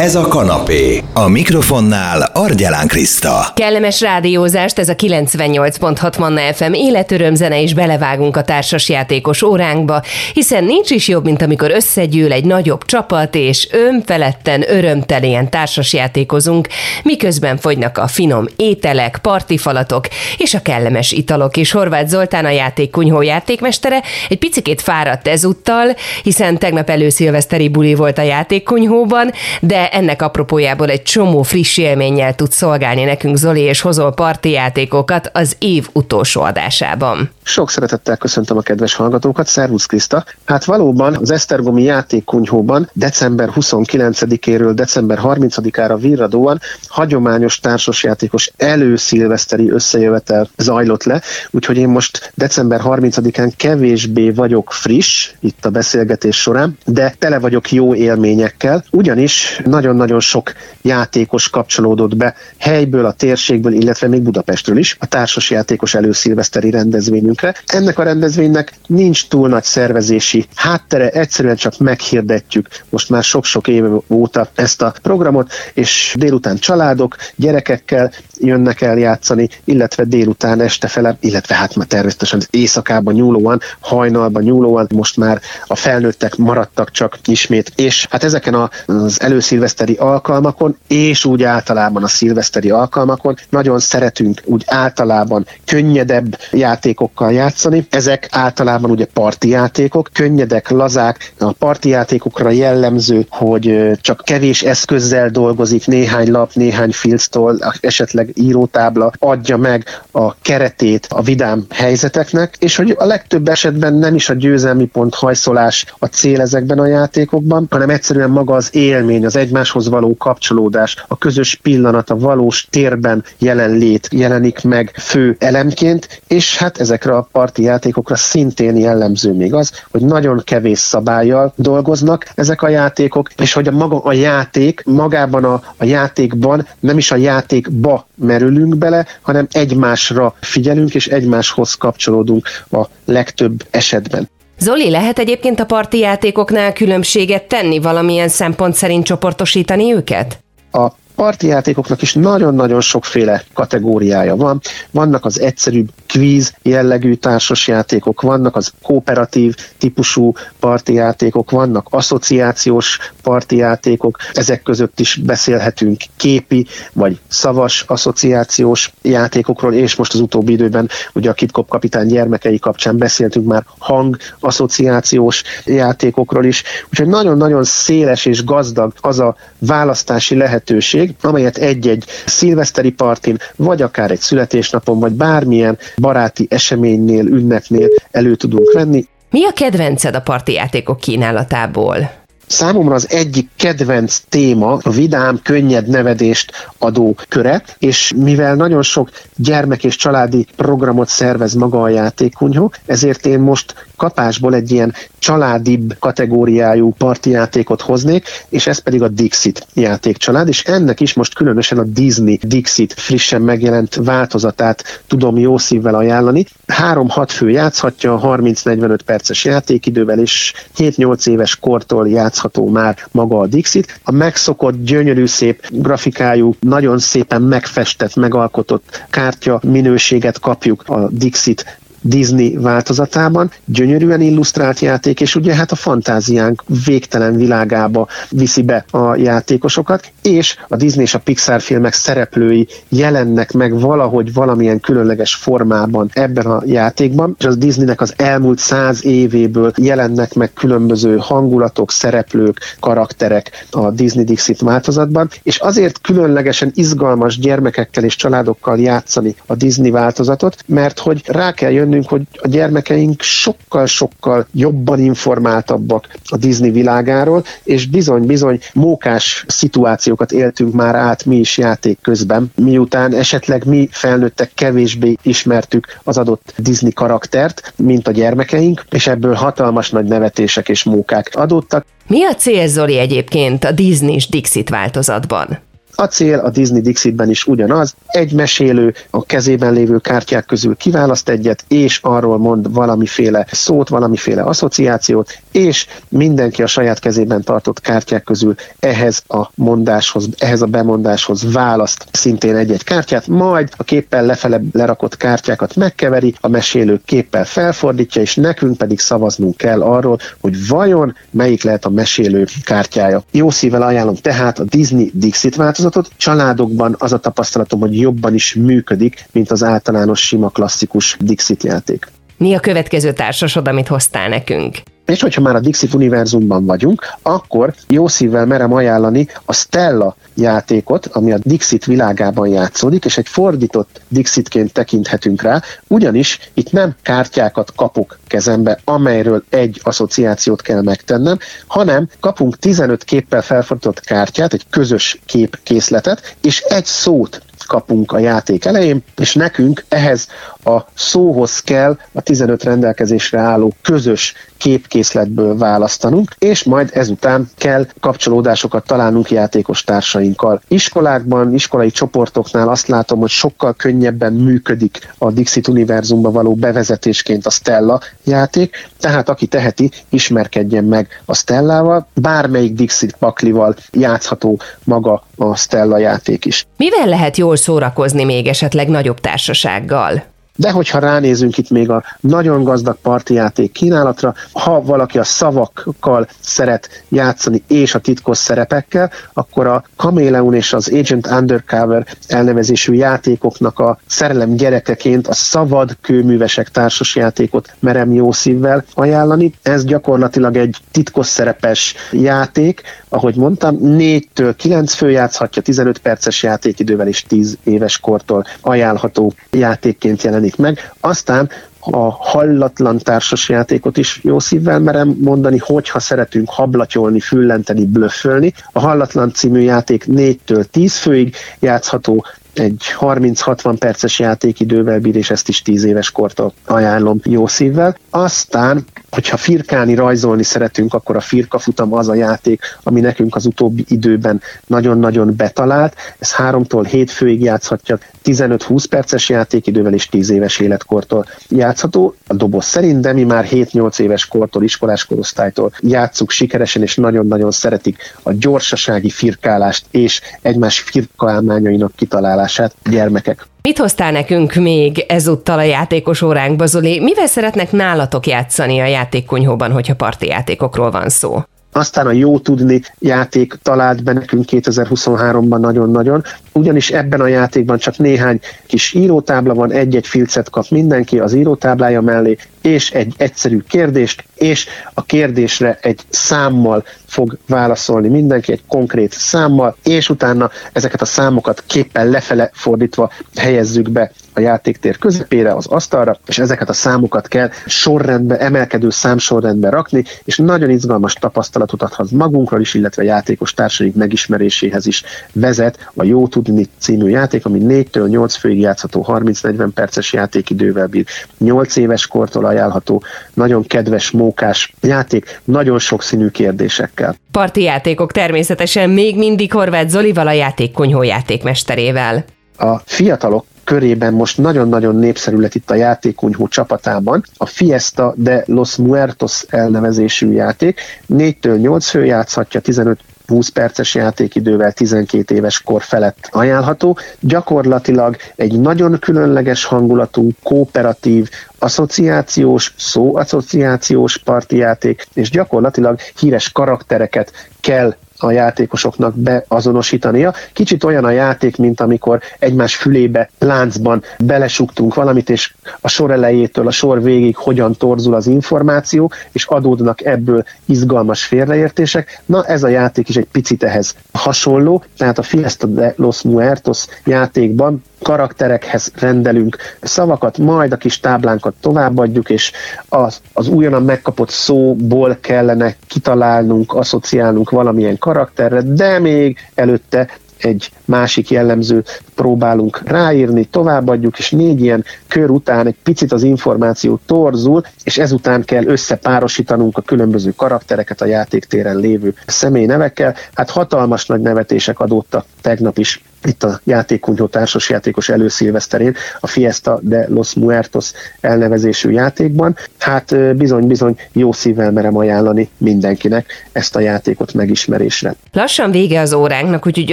Ez a kanapé. A mikrofonnál Argyelán Kriszta. Kellemes rádiózást, ez a 98.6 Manna FM életörömzene, és belevágunk a társasjátékos óránkba, hiszen nincs is jobb, mint amikor összegyűl egy nagyobb csapat, és önfeledten, örömtelien társasjátékozunk, miközben fogynak a finom ételek, partifalatok és a kellemes italok, és Horváth Zoltán a játék kunyhó játékmestere egy picikét fáradt ezúttal, hiszen tegnap előszilveszteri buli volt a játékkunyhóban, de ennek apropójából egy csomó friss élménnyel tud szolgálni nekünk Zoli, és hozol parti játékokat az év utolsó adásában. Sok szeretettel köszöntöm a kedves hallgatókat, Szervusz Kriszta! Hát valóban az Esztergomi játékkunyhóban december 29-éről december 30-ára virradóan hagyományos társasjátékos előszilveszteri összejövetel zajlott le, úgyhogy én most december 30-án kevésbé vagyok friss itt a beszélgetés során, de tele vagyok jó élményekkel, ugyanis nagyon-nagyon sok játékos kapcsolódott be helyből, a térségből, illetve még Budapestről is a társasjátékos előszilveszteri rendezvényünkre. Ennek a rendezvénynek nincs túl nagy szervezési háttere, egyszerűen csak meghirdetjük most már sok-sok éve óta ezt a programot, és délután családok, gyerekekkel jönnek el játszani, illetve délután este fele, illetve hát már természetesen éjszakában nyúlóan, hajnalban nyúlóan, most már a felnőttek maradtak csak ismét, és hát ezeken az előszilveszteri szilveszteri alkalmakon, és úgy általában a szilveszteri alkalmakon nagyon szeretünk úgy általában könnyedebb játékokkal játszani. Ezek általában ugye parti játékok, könnyedek, lazák. A parti játékokra jellemző, hogy csak kevés eszközzel dolgozik, néhány lap, néhány filctól, esetleg írótábla adja meg a keretét a vidám helyzeteknek, és hogy a legtöbb esetben nem is a győzelmi pont hajszolás a cél ezekben a játékokban, hanem egyszerűen maga az élmény, az egymáshoz való kapcsolódás, a közös pillanat, a valós térben jelenlét jelenik meg fő elemként, és hát ezekre a parti játékokra szintén jellemző még az, hogy nagyon kevés szabályjal dolgoznak ezek a játékok, és hogy a maga a játék, magában a, a játékban nem is a játékba merülünk bele, hanem egymásra figyelünk, és egymáshoz kapcsolódunk a legtöbb esetben. Zoli, lehet egyébként a parti játékoknál különbséget tenni, valamilyen szempont szerint csoportosítani őket? A parti játékoknak is nagyon-nagyon sokféle kategóriája van. Vannak az egyszerűbb kvíz jellegű társasjátékok, vannak az kooperatív típusú parti játékok, vannak asszociációs parti játékok, ezek között is beszélhetünk képi vagy szavas asszociációs játékokról, és most az utóbbi időben ugye a Kipkop kapitány gyermekei kapcsán beszéltünk már hang asszociációs játékokról is, úgyhogy nagyon-nagyon széles és gazdag az a választási lehetőség, amelyet egy-egy szilveszteri partin, vagy akár egy születésnapon, vagy bármilyen baráti eseménynél, ünnepnél elő tudunk venni. Mi a kedvenced a parti játékok kínálatából? Számomra az egyik kedvenc téma a vidám, könnyed nevedést adó köre, és mivel nagyon sok gyermek és családi programot szervez maga a játékkunyhó, ezért én most kapásból egy ilyen családibb kategóriájú partijátékot hoznék, és ez pedig a Dixit játékcsalád, és ennek is most különösen a Disney Dixit frissen megjelent változatát tudom jó szívvel ajánlani. 3-6 fő játszhatja 30-45 perces játékidővel, és 7-8 éves kortól játszható már maga a Dixit. A megszokott, gyönyörű szép grafikájú, nagyon szépen megfestett, megalkotott kártya minőséget kapjuk a Dixit Disney változatában, gyönyörűen illusztrált játék, és ugye hát a fantáziánk végtelen világába viszi be a játékosokat, és a Disney és a Pixar filmek szereplői jelennek meg valahogy valamilyen különleges formában ebben a játékban, és az Disneynek az elmúlt száz évéből jelennek meg különböző hangulatok, szereplők, karakterek a Disney Dixit változatban, és azért különlegesen izgalmas gyermekekkel és családokkal játszani a Disney változatot, mert hogy rá kell jönni bennünk, hogy a gyermekeink sokkal-sokkal jobban informáltabbak a Disney világáról, és bizony-bizony mókás szituációkat éltünk már át mi is játék közben, miután esetleg mi felnőttek kevésbé ismertük az adott Disney karaktert, mint a gyermekeink, és ebből hatalmas nagy nevetések és mókák adottak. Mi a cél, Zoli, egyébként a Disney-s Dixit változatban? A cél a Disney Dixitben is ugyanaz, egy mesélő a kezében lévő kártyák közül kiválaszt egyet, és arról mond valamiféle szót, valamiféle asszociációt, és mindenki a saját kezében tartott kártyák közül ehhez a mondáshoz, ehhez a bemondáshoz választ szintén egy-egy kártyát, majd a képpel lefele lerakott kártyákat megkeveri, a mesélő képpel felfordítja, és nekünk pedig szavaznunk kell arról, hogy vajon melyik lehet a mesélő kártyája. Jó szívvel ajánlom tehát a Disney Dixit változatot. Családokban az a tapasztalatom, hogy jobban is működik, mint az általános sima klasszikus Dixit játék. Mi a következő társasod, amit hoztál nekünk? És hogyha már a Dixit univerzumban vagyunk, akkor jó szívvel merem ajánlani a Stella játékot, ami a Dixit világában játszódik, és egy fordított Dixitként tekinthetünk rá, ugyanis itt nem kártyákat kapok kezembe, amelyről egy asszociációt kell megtennem, hanem kapunk 15 képpel felfordított kártyát, egy közös képkészletet, és egy szót kapunk a játék elején, és nekünk ehhez a szóhoz kell a 15 rendelkezésre álló közös képkészletből választanunk, és majd ezután kell kapcsolódásokat találnunk játékos társainkkal. Iskolákban, iskolai csoportoknál azt látom, hogy sokkal könnyebben működik a Dixit univerzumba való bevezetésként a Stella játék, tehát aki teheti, ismerkedjen meg a Stellával, bármelyik Dixit paklival játszható maga a Stella játék is. Mivel lehet jól szórakozni még esetleg nagyobb társasággal? De hogyha ránézünk itt még a nagyon gazdag partijáték kínálatra, ha valaki a szavakkal szeret játszani és a titkos szerepekkel, akkor a Chameleon és az Agent Undercover elnevezésű játékoknak a szerelem gyerekeként a szavad kőművesek társas játékot merem jó szívvel ajánlani. Ez gyakorlatilag egy titkos szerepes játék, ahogy mondtam, 4-től 9 fő játszhatja, 15 perces játékidővel és 10 éves kortól ajánlható játékként jelenik meg. Aztán a hallatlan társasjátékot is jó szívvel merem mondani, hogyha szeretünk hablatyolni, füllenteni, blöffölni. A Hallatlan című játék 4-től 10 főig játszható, egy 30-60 perces játékidővel bír, és ezt is 10 éves kortól ajánlom jó szívvel. Aztán, hogyha firkálni, rajzolni szeretünk, akkor a firka futam az a játék, ami nekünk az utóbbi időben nagyon-nagyon betalált. Ez 3-tól 7 főig játszhatja, 15-20 perces játékidővel és 10 éves életkortól játszható. A doboz szerint, de mi már 7-8 éves kortól, iskolás korosztálytól játszuk sikeresen, és nagyon-nagyon szeretik a gyorsasági firkálást és egymás firkálmányainak kitalálását gyermekek. Mit hoztál nekünk még ezúttal a játékos óránkba, Zoli? Mivel szeretnek nálatok játszani a játékkonyhóban, hogyha parti játékokról van szó? Aztán a jó tudni játék talált be nekünk 2023-ban nagyon-nagyon, ugyanis ebben a játékban csak néhány kis írótábla van, egy-egy filcet kap mindenki az írótáblája mellé, és egy egyszerű kérdést, és a kérdésre egy számmal fog válaszolni mindenki, egy konkrét számmal, és utána ezeket a számokat képpen lefele fordítva helyezzük be a játéktér közepére, az asztalra, és ezeket a számokat kell sorrendbe, emelkedő számsorrendbe rakni, és nagyon izgalmas tapasztalatot adhat magunkról is, illetve játékos társaink megismeréséhez is vezet a Jó Tudni című játék, ami 4-től 8 főig játszható, 30-40 perces játékidővel bír, 8 éves kortól ajánlható, nagyon kedves, mókás játék, nagyon sokszínű kérdésekkel. Parti játékok természetesen még mindig Horváth Zolival a játékkonyhó játékmesterével. A fiatalok körében most nagyon-nagyon népszerű lett itt a játékunyhó csapatában a Fiesta de los Muertos elnevezésű játék. 4-től 8 fő játszhatja, 15 20 perces játékidővel 12 éves kor felett ajánlható. Gyakorlatilag egy nagyon különleges hangulatú, kooperatív, asszociációs, szóasszociációs partijáték, és gyakorlatilag híres karaktereket kell a játékosoknak beazonosítania. Kicsit olyan a játék, mint amikor egymás fülébe láncban belesugtunk valamit, és a sor elejétől a sor végig hogyan torzul az információ, és adódnak ebből izgalmas félreértések. Na, ez a játék is egy picit ehhez hasonló, tehát a Fiesta de los Muertos játékban karakterekhez rendelünk szavakat, majd a kis táblánkat továbbadjuk, és az, az újonnan megkapott szóból kellene kitalálnunk, asszociálnunk valamilyen karakterre, de még előtte egy másik jellemző próbálunk ráírni, továbbadjuk, és négy ilyen kör után egy picit az információ torzul, és ezután kell összepárosítanunk a különböző karaktereket a játéktéren lévő személynevekkel. Hát hatalmas nagy nevetések adódtak tegnap is itt a játékkunyhó társasjátékos előszilveszterén, a Fiesta de los Muertos elnevezésű játékban. Hát bizony-bizony jó szívvel merem ajánlani mindenkinek ezt a játékot megismerésre. Lassan vége az óránknak, úgyhogy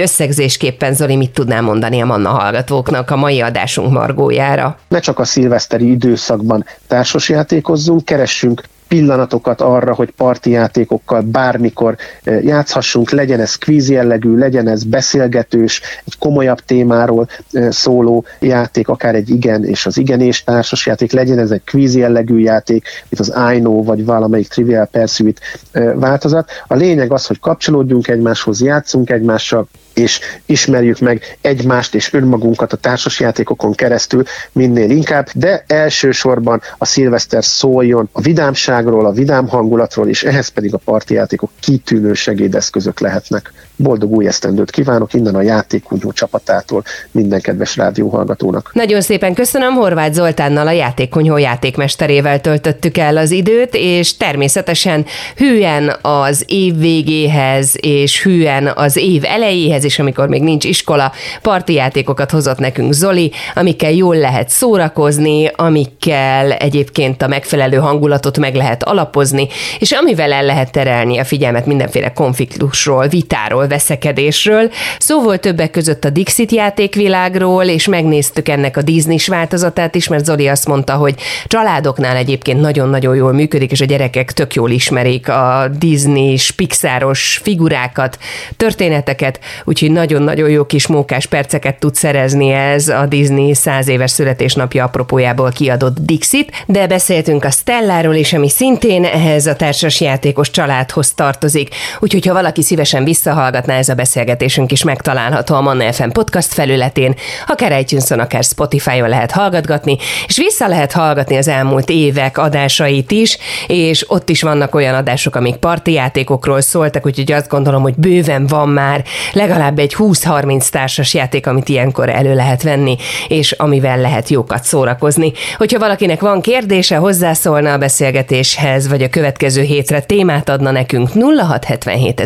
összegzésképpen Zoli mit tudnál mondani a Manna hallgatóknak a mai adásunk margójára? Ne csak a szilveszteri időszakban társasjátékozzunk, keressünk pillanatokat arra, hogy parti játékokkal bármikor eh, játszhassunk, legyen ez kvíz jellegű, legyen ez beszélgetős, egy komolyabb témáról eh, szóló játék, akár egy igen és az igenés társas játék, legyen ez egy kvíz jellegű játék, mint az I know, vagy valamelyik Trivial Pursuit eh, változat. A lényeg az, hogy kapcsolódjunk egymáshoz, játszunk egymással, és ismerjük meg egymást és önmagunkat a társasjátékokon keresztül minél inkább, de elsősorban a szilveszter szóljon a vidámságról, a vidám hangulatról, és ehhez pedig a partijátékok kitűnő segédeszközök lehetnek. Boldog új esztendőt kívánok innen a játékkunyhó csapatától minden kedves rádióhallgatónak. Nagyon szépen köszönöm, Horváth Zoltánnal a játékkunyhó játékmesterével töltöttük el az időt, és természetesen hűen az év végéhez, és hűen az év elejéhez, ez is, amikor még nincs iskola, parti játékokat hozott nekünk Zoli, amikkel jól lehet szórakozni, amikkel egyébként a megfelelő hangulatot meg lehet alapozni, és amivel el lehet terelni a figyelmet mindenféle konfliktusról, vitáról, veszekedésről. Szó volt többek között a Dixit játékvilágról, és megnéztük ennek a disney változatát is, mert Zoli azt mondta, hogy családoknál egyébként nagyon-nagyon jól működik, és a gyerekek tök jól ismerik a Disney, Pixaros figurákat, történeteket, úgyhogy nagyon-nagyon jó kis mókás perceket tud szerezni ez a Disney 100 éves születésnapja apropójából kiadott Dixit, de beszéltünk a Stelláról is, ami szintén ehhez a társasjátékos családhoz tartozik, úgyhogy ha valaki szívesen visszahallgatná, ez a beszélgetésünk is megtalálható a Manna FM podcast felületén, akár itunes akár Spotify-on lehet hallgatgatni, és vissza lehet hallgatni az elmúlt évek adásait is, és ott is vannak olyan adások, amik partijátékokról szóltak, úgyhogy azt gondolom, hogy bőven van már legalább legalább egy 20-30 társas játék, amit ilyenkor elő lehet venni, és amivel lehet jókat szórakozni. Hogyha valakinek van kérdése, hozzászólna a beszélgetéshez, vagy a következő hétre témát adna nekünk 0677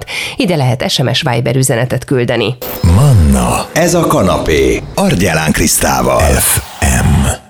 számunkat. Ide lehet SMS Viber üzenetet küldeni. Manna, ez a kanapé, Argyelán Krisztával. FM.